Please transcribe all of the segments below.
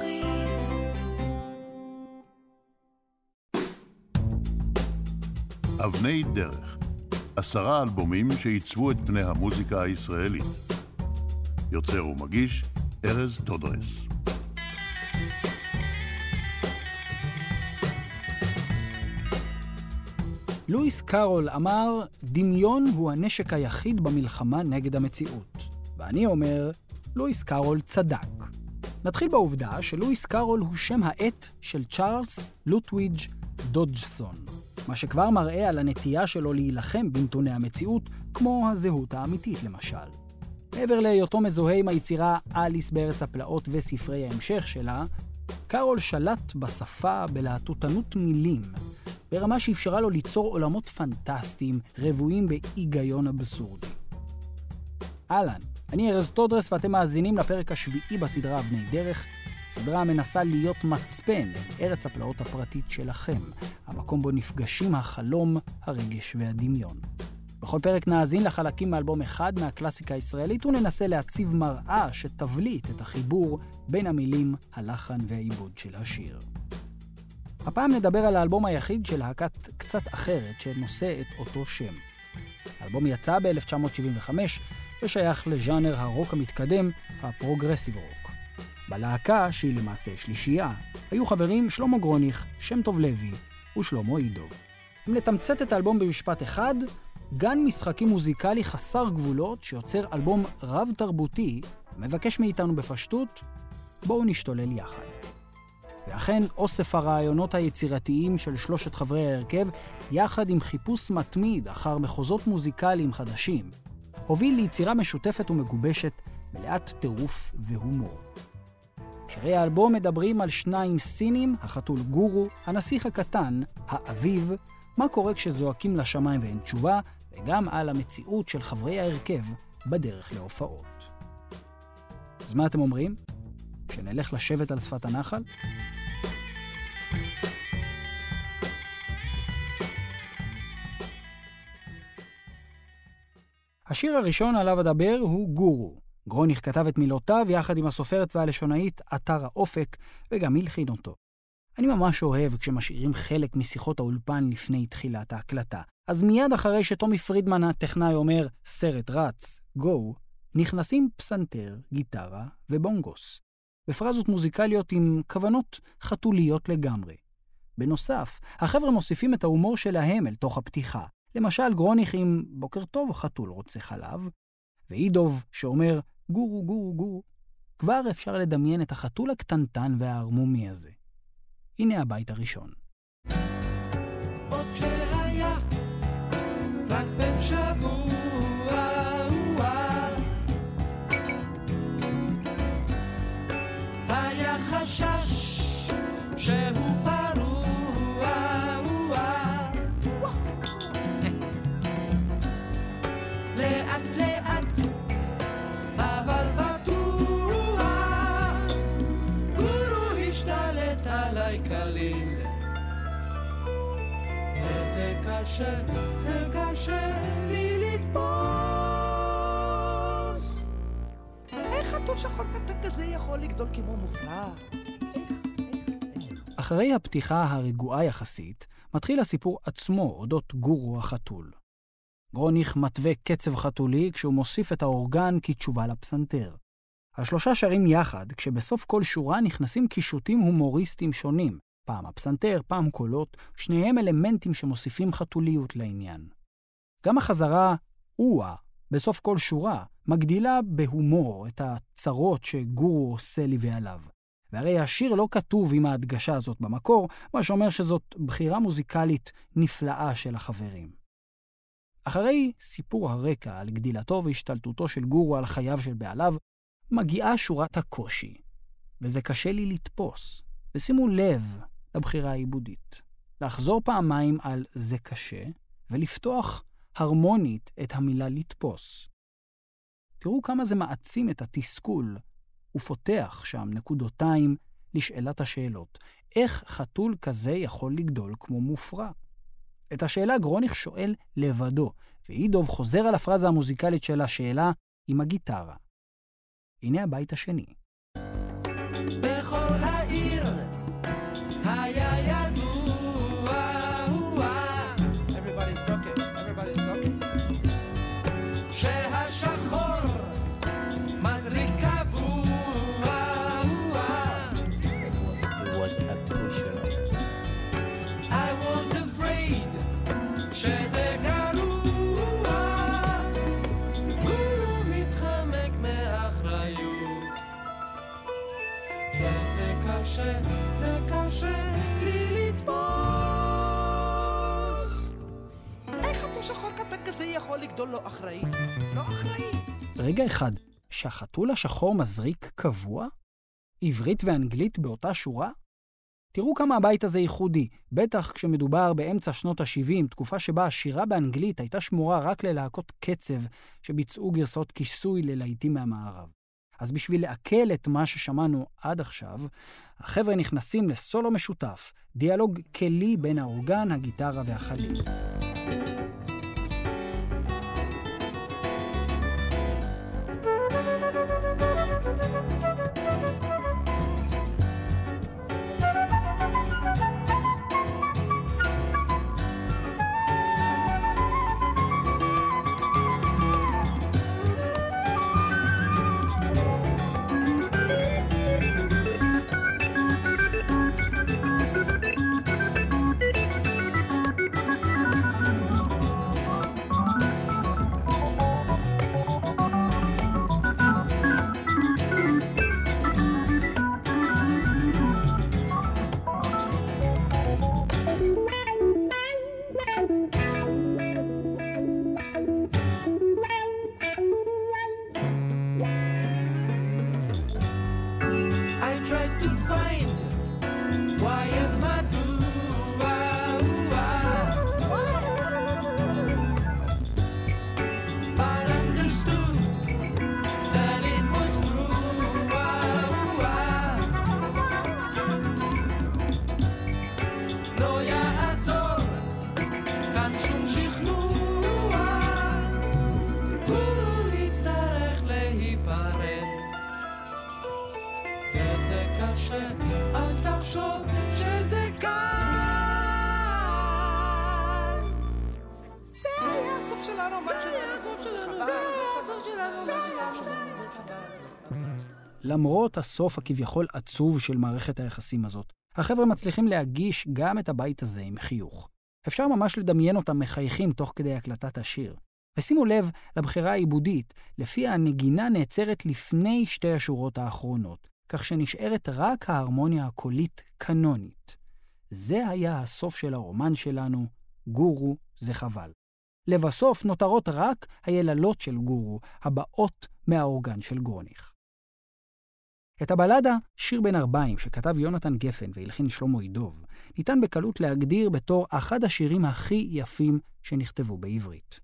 זכוכית. אבני דרך, עשרה אלבומים שעיצבו את פני המוזיקה הישראלית. יוצר ומגיש, ארז טודרס. לואיס קארול אמר, דמיון הוא הנשק היחיד במלחמה נגד המציאות. ואני אומר, לואיס קארול צדק. נתחיל בעובדה שלואיס קארול הוא שם העט של צ'ארלס לוטווידג' דודג'סון, מה שכבר מראה על הנטייה שלו להילחם בנתוני המציאות, כמו הזהות האמיתית למשל. מעבר להיותו מזוהה עם היצירה אליס בארץ הפלאות וספרי ההמשך שלה, קארול שלט בשפה בלהטוטנות מילים, ברמה שאפשרה לו ליצור עולמות פנטסטיים, רוויים בהיגיון אבסורדי. אהלן, אני ארז טודרס ואתם מאזינים לפרק השביעי בסדרה אבני דרך, סדרה המנסה להיות מצפן אל ארץ הפלאות הפרטית שלכם, המקום בו נפגשים החלום, הרגש והדמיון. בכל פרק נאזין לחלקים מאלבום אחד מהקלאסיקה הישראלית וננסה להציב מראה שתבליט את החיבור בין המילים, הלחן והעיבוד של השיר. הפעם נדבר על האלבום היחיד של להקת קצת אחרת שנושא את אותו שם. האלבום יצא ב-1975 ושייך לז'אנר הרוק המתקדם, ה progressive rock. בלהקה, שהיא למעשה שלישייה, היו חברים שלמה גרוניך, שם טוב לוי ושלמה יידוב. אם לתמצת את האלבום במשפט אחד, גן משחקים מוזיקלי חסר גבולות שיוצר אלבום רב-תרבותי, מבקש מאיתנו בפשטות, בואו נשתולל יחד. ואכן, אוסף הרעיונות היצירתיים של שלושת חברי ההרכב, יחד עם חיפוש מתמיד אחר מחוזות מוזיקליים חדשים, הוביל ליצירה משותפת ומגובשת, מלאת טירוף והומור. שירי האלבום מדברים על שניים סינים, החתול גורו, הנסיך הקטן, האביב, מה קורה כשזועקים לשמיים ואין תשובה, וגם על המציאות של חברי ההרכב בדרך להופעות. אז מה אתם אומרים? שנלך לשבת על שפת הנחל? השיר הראשון עליו אדבר הוא גורו. גרוניך כתב את מילותיו יחד עם הסופרת והלשונאית אתר האופק, וגם הלחין אותו. אני ממש אוהב כשמשאירים חלק משיחות האולפן לפני תחילת ההקלטה. אז מיד אחרי שטומי פרידמן הטכנאי אומר, סרט רץ, גו, נכנסים פסנתר, גיטרה ובונגוס. בפרזות מוזיקליות עם כוונות חתוליות לגמרי. בנוסף, החבר'ה מוסיפים את ההומור שלהם אל תוך הפתיחה. למשל, גרוניך עם בוקר טוב, חתול רוצה חלב, ואידוב שאומר גורו גורו גורו. כבר אפשר לדמיין את החתול הקטנטן והערמומי הזה. הנה הבית הראשון. עוד כשהיה רק בן שבוע קשה, זה קשה לי לתפוס איך חתול שחור כזה יכול לגדול כמו מופלא? אחרי הפתיחה הרגועה יחסית, מתחיל הסיפור עצמו אודות גורו החתול. גרוניך מתווה קצב חתולי כשהוא מוסיף את האורגן כתשובה לפסנתר. השלושה שרים יחד, כשבסוף כל שורה נכנסים קישוטים הומוריסטיים שונים, פעם הפסנתר, פעם קולות, שניהם אלמנטים שמוסיפים חתוליות לעניין. גם החזרה "אואה" בסוף כל שורה מגדילה בהומור את הצרות שגורו עושה לי ועליו. והרי השיר לא כתוב עם ההדגשה הזאת במקור, מה שאומר שזאת בחירה מוזיקלית נפלאה של החברים. אחרי סיפור הרקע על גדילתו והשתלטותו של גורו על חייו של בעליו, מגיעה שורת הקושי, וזה קשה לי לתפוס. ושימו לב לבחירה העיבודית. לחזור פעמיים על זה קשה, ולפתוח הרמונית את המילה לתפוס. תראו כמה זה מעצים את התסכול, ופותח שם נקודותיים לשאלת השאלות. איך חתול כזה יכול לגדול כמו מופרע? את השאלה גרוניך שואל לבדו, ואידוב חוזר על הפרזה המוזיקלית של השאלה עם הגיטרה. הנה הבית השני. בכל כזה יכול לגדול לא אחראי? לא אחראי. רגע אחד, שהחתול השחור מזריק קבוע? עברית ואנגלית באותה שורה? תראו כמה הבית הזה ייחודי, בטח כשמדובר באמצע שנות ה-70, תקופה שבה השירה באנגלית הייתה שמורה רק ללהקות קצב שביצעו גרסאות כיסוי ללהיטים מהמערב. אז בשביל לעכל את מה ששמענו עד עכשיו, החבר'ה נכנסים לסולו משותף, דיאלוג כלי בין האורגן, הגיטרה והחליל. שלנו. הסוף שלנו. זה הסוף שלנו. זה הסוף שלנו. למרות הסוף הכביכול עצוב של מערכת היחסים הזאת, החבר'ה מצליחים להגיש גם את הבית הזה עם חיוך. אפשר ממש לדמיין אותם מחייכים תוך כדי הקלטת השיר. ושימו לב לבחירה העיבודית, לפיה הנגינה נעצרת לפני שתי השורות האחרונות, כך שנשארת רק ההרמוניה הקולית קנונית. זה היה הסוף של הרומן שלנו, גורו זה חבל. לבסוף נותרות רק היללות של גורו, הבאות מהאורגן של גרוניך. את הבלדה "שיר בין ארבעים" שכתב יונתן גפן והלחין שלמה ידוב, ניתן בקלות להגדיר בתור אחד השירים הכי יפים שנכתבו בעברית.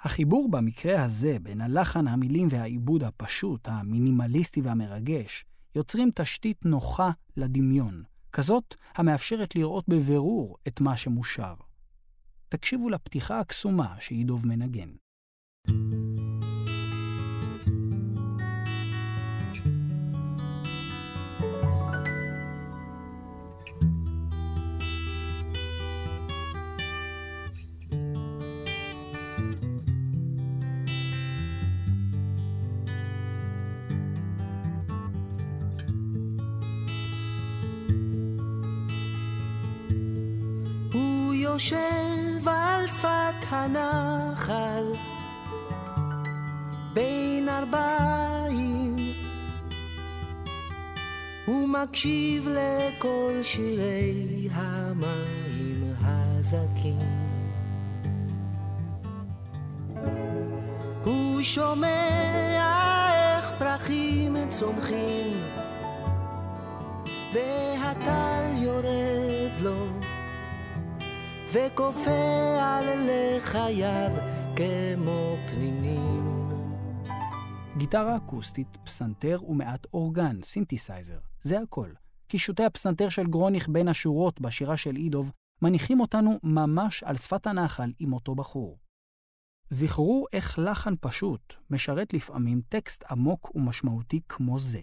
החיבור במקרה הזה בין הלחן, המילים והעיבוד הפשוט, המינימליסטי והמרגש, יוצרים תשתית נוחה לדמיון, כזאת המאפשרת לראות בבירור את מה שמושר. תקשיבו לפתיחה הקסומה שידוב מנגן. על שפת הנחל בין ארבעים. הוא מקשיב לכל שירי המים הזכים. הוא שומע איך פרחים צומחים והטל יורד וקופא על לחייו כמו פנינים. גיטרה אקוסטית, פסנתר ומעט אורגן, סינתסייזר. זה הכל. קישוטי הפסנתר של גרוניך בין השורות בשירה של יידוב מניחים אותנו ממש על שפת הנחל עם אותו בחור. זכרו איך לחן פשוט משרת לפעמים טקסט עמוק ומשמעותי כמו זה.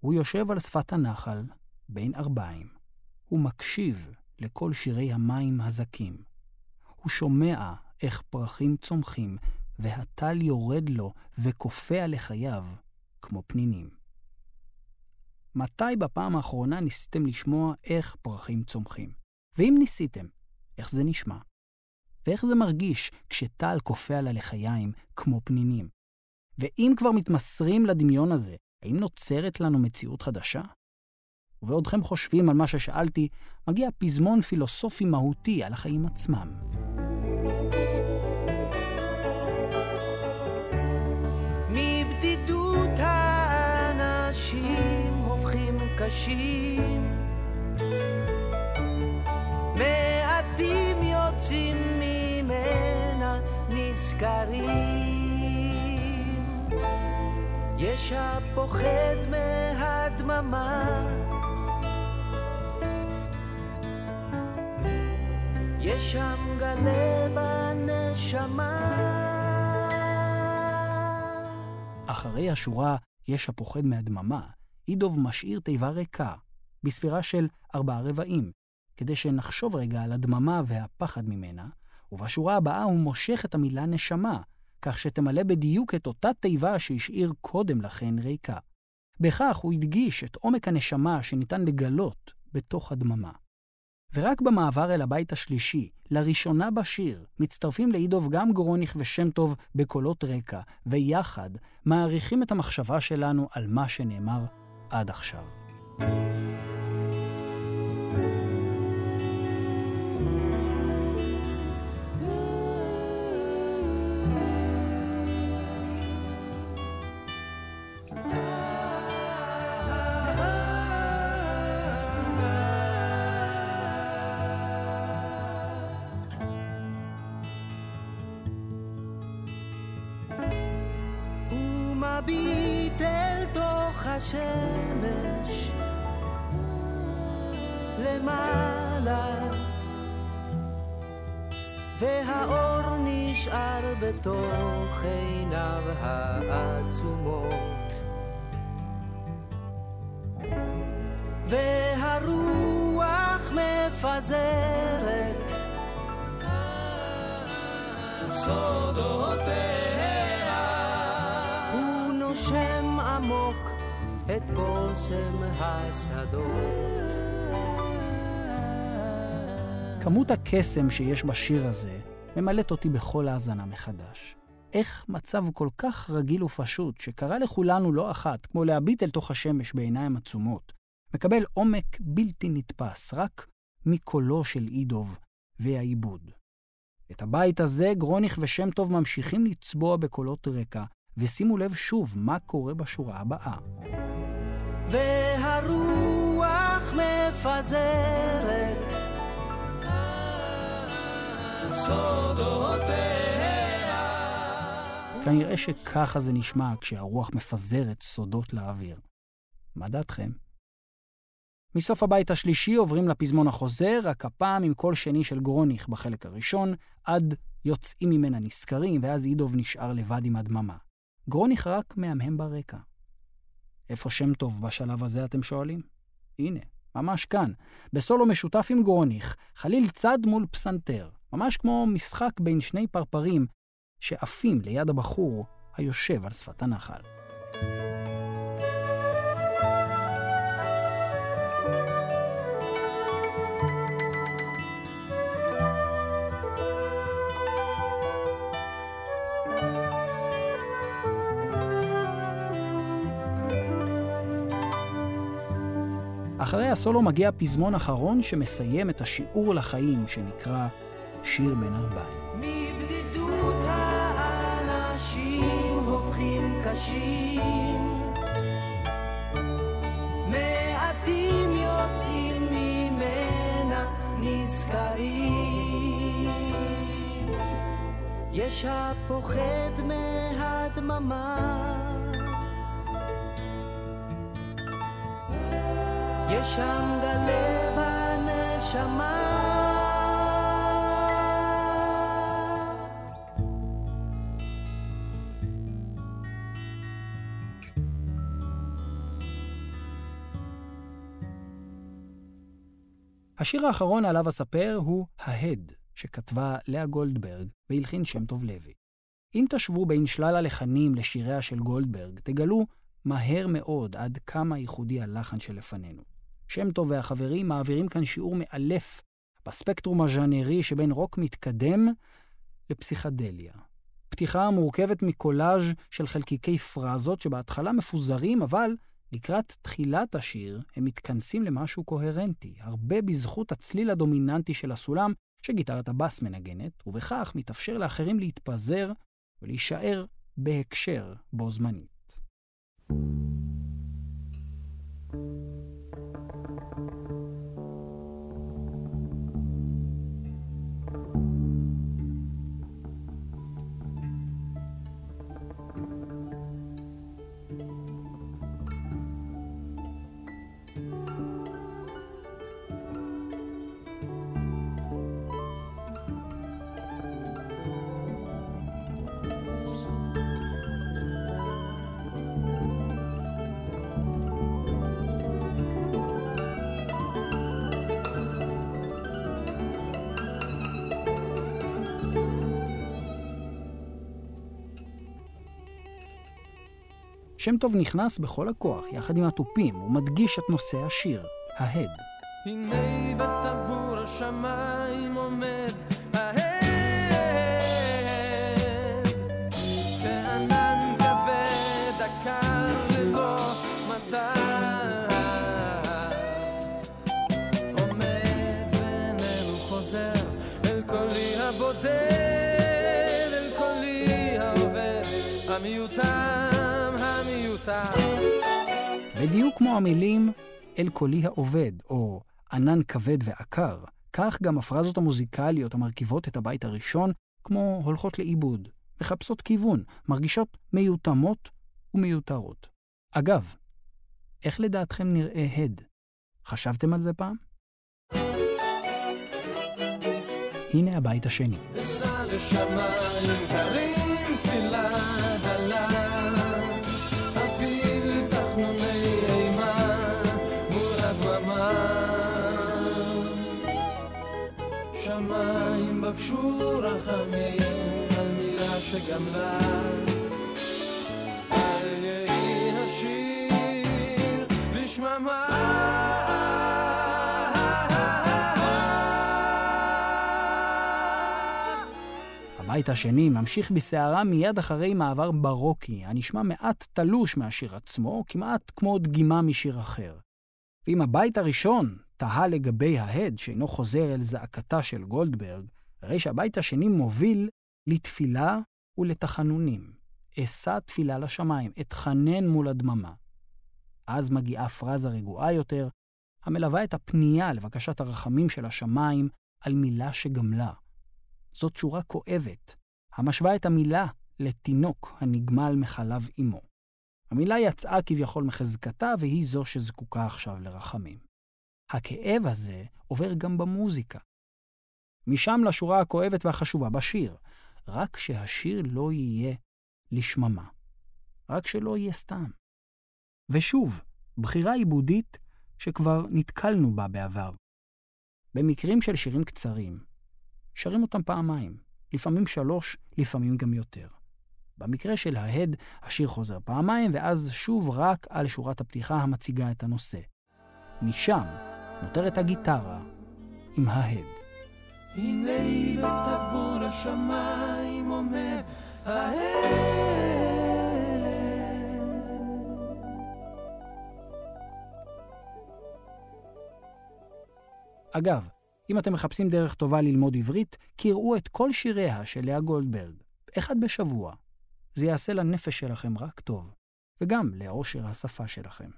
הוא יושב על שפת הנחל, בין ארבעים. הוא מקשיב לכל שירי המים הזכים. הוא שומע איך פרחים צומחים, והטל יורד לו וקופא לחייו, כמו פנינים. מתי בפעם האחרונה ניסיתם לשמוע איך פרחים צומחים? ואם ניסיתם, איך זה נשמע? ואיך זה מרגיש כשטל קופא על הלחיים כמו פנינים? ואם כבר מתמסרים לדמיון הזה, האם נוצרת לנו מציאות חדשה? ובעודכם חושבים על מה ששאלתי, מגיע פזמון פילוסופי מהותי על החיים עצמם. מבדידות האנשים הופכים קשים מעטים יוצאים ממנה נזכרים יש הפוחד מהדממה שם גלה בנשמה אחרי השורה "יש הפוחד מהדממה", אידוב משאיר תיבה ריקה, בספירה של ארבעה רבעים, כדי שנחשוב רגע על הדממה והפחד ממנה, ובשורה הבאה הוא מושך את המילה נשמה, כך שתמלא בדיוק את אותה תיבה שהשאיר קודם לכן ריקה. בכך הוא הדגיש את עומק הנשמה שניתן לגלות בתוך הדממה. ורק במעבר אל הבית השלישי, לראשונה בשיר, מצטרפים לאידוב גם גרוניך ושם טוב בקולות רקע, ויחד מעריכים את המחשבה שלנו על מה שנאמר עד עכשיו. הוא השמש למעלה והאור נשאר בתוך עיניו העצומות. והרוח מפזרת סודותיה הוא נושם עמוק את בושם השדות כמות הקסם שיש בשיר הזה ממלאת אותי בכל האזנה מחדש. איך מצב כל כך רגיל ופשוט, שקרה לכולנו לא אחת, כמו להביט אל תוך השמש בעיניים עצומות, מקבל עומק בלתי נתפס רק מקולו של אידוב והעיבוד. את הבית הזה גרוניך ושם טוב ממשיכים לצבוע בקולות רקע, ושימו לב שוב מה קורה בשורה הבאה. והרוח מפזרת סודותיה כנראה שככה זה נשמע כשהרוח מפזרת סודות לאוויר. מה דעתכם? מסוף הבית השלישי עוברים לפזמון החוזר, רק הפעם עם קול שני של גרוניך בחלק הראשון, עד יוצאים ממנה נשכרים, ואז אידוב נשאר לבד עם הדממה. גרוניך רק מהמהם ברקע. איפה שם טוב בשלב הזה, אתם שואלים? הנה, ממש כאן, בסולו משותף עם גרוניך, חליל צד מול פסנתר, ממש כמו משחק בין שני פרפרים שעפים ליד הבחור היושב על שפת הנחל. אחרי הסולו מגיע פזמון אחרון שמסיים את השיעור לחיים שנקרא שיר בין ארבעים. מבדידות האנשים הופכים קשים מעטים יוצאים ממנה נזכרים יש הפוחד מהדממה יש שם גלה בנשמה השיר האחרון עליו אספר הוא "ההד", שכתבה לאה גולדברג והלחין שם טוב לוי. אם תשוו בין שלל הלחנים לשיריה של גולדברג, תגלו מהר מאוד עד כמה ייחודי הלחן שלפנינו. שם טוב והחברים מעבירים כאן שיעור מאלף בספקטרום הז'אנרי שבין רוק מתקדם לפסיכדליה. פתיחה מורכבת מקולאז' של חלקיקי פרזות שבהתחלה מפוזרים, אבל לקראת תחילת השיר הם מתכנסים למשהו קוהרנטי, הרבה בזכות הצליל הדומיננטי של הסולם שגיטרת הבאס מנגנת, ובכך מתאפשר לאחרים להתפזר ולהישאר בהקשר בו זמנית. שם טוב נכנס בכל הכוח, יחד עם התופים, ומדגיש את נושא השיר, ההד. הנה בטבור השמיים עומד ההד. וענן כבד הקר ללא מטר עומד אל קולי הבודד המיותם המיותר בדיוק כמו המילים אל קולי העובד, או ענן כבד ועקר, כך גם הפרזות המוזיקליות המרכיבות את הבית הראשון, כמו הולכות לאיבוד, מחפשות כיוון, מרגישות מיותמות ומיותרות. אגב, איך לדעתכם נראה הד? חשבתם על זה פעם? הנה הבית השני. אשא לשמיים קרים תפילה דלה שמיים בקשו רחמים על מילה שגמלה אל יהי השיר לשממה הבית השני ממשיך בסערה מיד אחרי מעבר ברוקי, הנשמע מעט תלוש מהשיר עצמו, כמעט כמו דגימה משיר אחר. ואם הבית הראשון תהה לגבי ההד שאינו חוזר אל זעקתה של גולדברג, הרי שהבית השני מוביל לתפילה ולתחנונים. אשא תפילה לשמיים, אתחנן מול הדממה. אז מגיעה פרזה רגועה יותר, המלווה את הפנייה לבקשת הרחמים של השמיים על מילה שגמלה. זאת שורה כואבת, המשווה את המילה לתינוק הנגמל מחלב אמו. המילה יצאה כביכול מחזקתה, והיא זו שזקוקה עכשיו לרחמים. הכאב הזה עובר גם במוזיקה. משם לשורה הכואבת והחשובה בשיר, רק שהשיר לא יהיה לשממה. רק שלא יהיה סתם. ושוב, בחירה עיבודית שכבר נתקלנו בה בעבר. במקרים של שירים קצרים, שרים אותם פעמיים, לפעמים שלוש, לפעמים גם יותר. במקרה של ההד, השיר חוזר פעמיים, ואז שוב רק על שורת הפתיחה המציגה את הנושא. משם נותרת הגיטרה עם ההד. הנה בטבור השמיים עומד ההד. אגב, אם אתם מחפשים דרך טובה ללמוד עברית, קראו את כל שיריה של לאה גולדברג, אחד בשבוע. זה יעשה לנפש שלכם רק טוב, וגם לעושר השפה שלכם.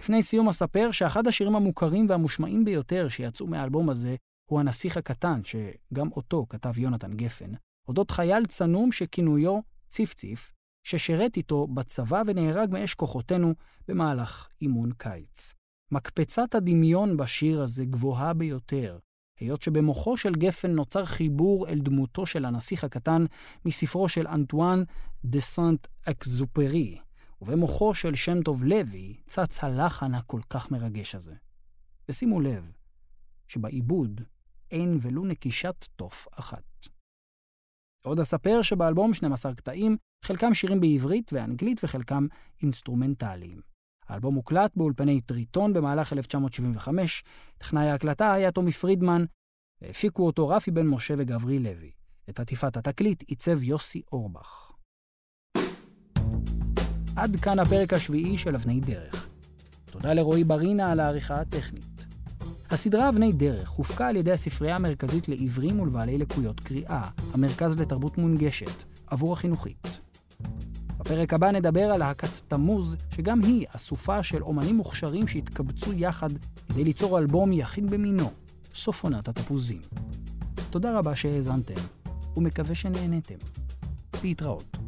לפני סיום אספר שאחד השירים המוכרים והמושמעים ביותר שיצאו מהאלבום הזה הוא הנסיך הקטן, שגם אותו כתב יונתן גפן, אודות חייל צנום שכינויו ציפציף, ששירת איתו בצבא ונהרג מאש כוחותינו במהלך אימון קיץ. מקפצת הדמיון בשיר הזה גבוהה ביותר, היות שבמוחו של גפן נוצר חיבור אל דמותו של הנסיך הקטן מספרו של אנטואן דה סנט אקזופרי, ובמוחו של שם טוב לוי צץ הלחן הכל כך מרגש הזה. ושימו לב, שבעיבוד אין ולו נקישת תוף אחת. עוד אספר שבאלבום 12 קטעים, חלקם שירים בעברית ואנגלית וחלקם אינסטרומנטליים. האלבום הוקלט באולפני טריטון במהלך 1975, טכנאי ההקלטה היה טומי פרידמן, והפיקו אותו רפי בן משה וגברי לוי. את עטיפת התקליט עיצב יוסי אורבך. עד כאן הפרק השביעי של אבני דרך. תודה לרועי ברינה על העריכה הטכנית. הסדרה אבני דרך הופקה על ידי הספרייה המרכזית לעיוורים ולבעלי לקויות קריאה, המרכז לתרבות מונגשת, עבור החינוכית. בפרק הבא נדבר על להקת תמוז, שגם היא אסופה של אומנים מוכשרים שהתקבצו יחד כדי ליצור אלבום יחיד במינו, סוף עונת התפוזים. תודה רבה שהאזנתם, ומקווה שנהנתם. להתראות.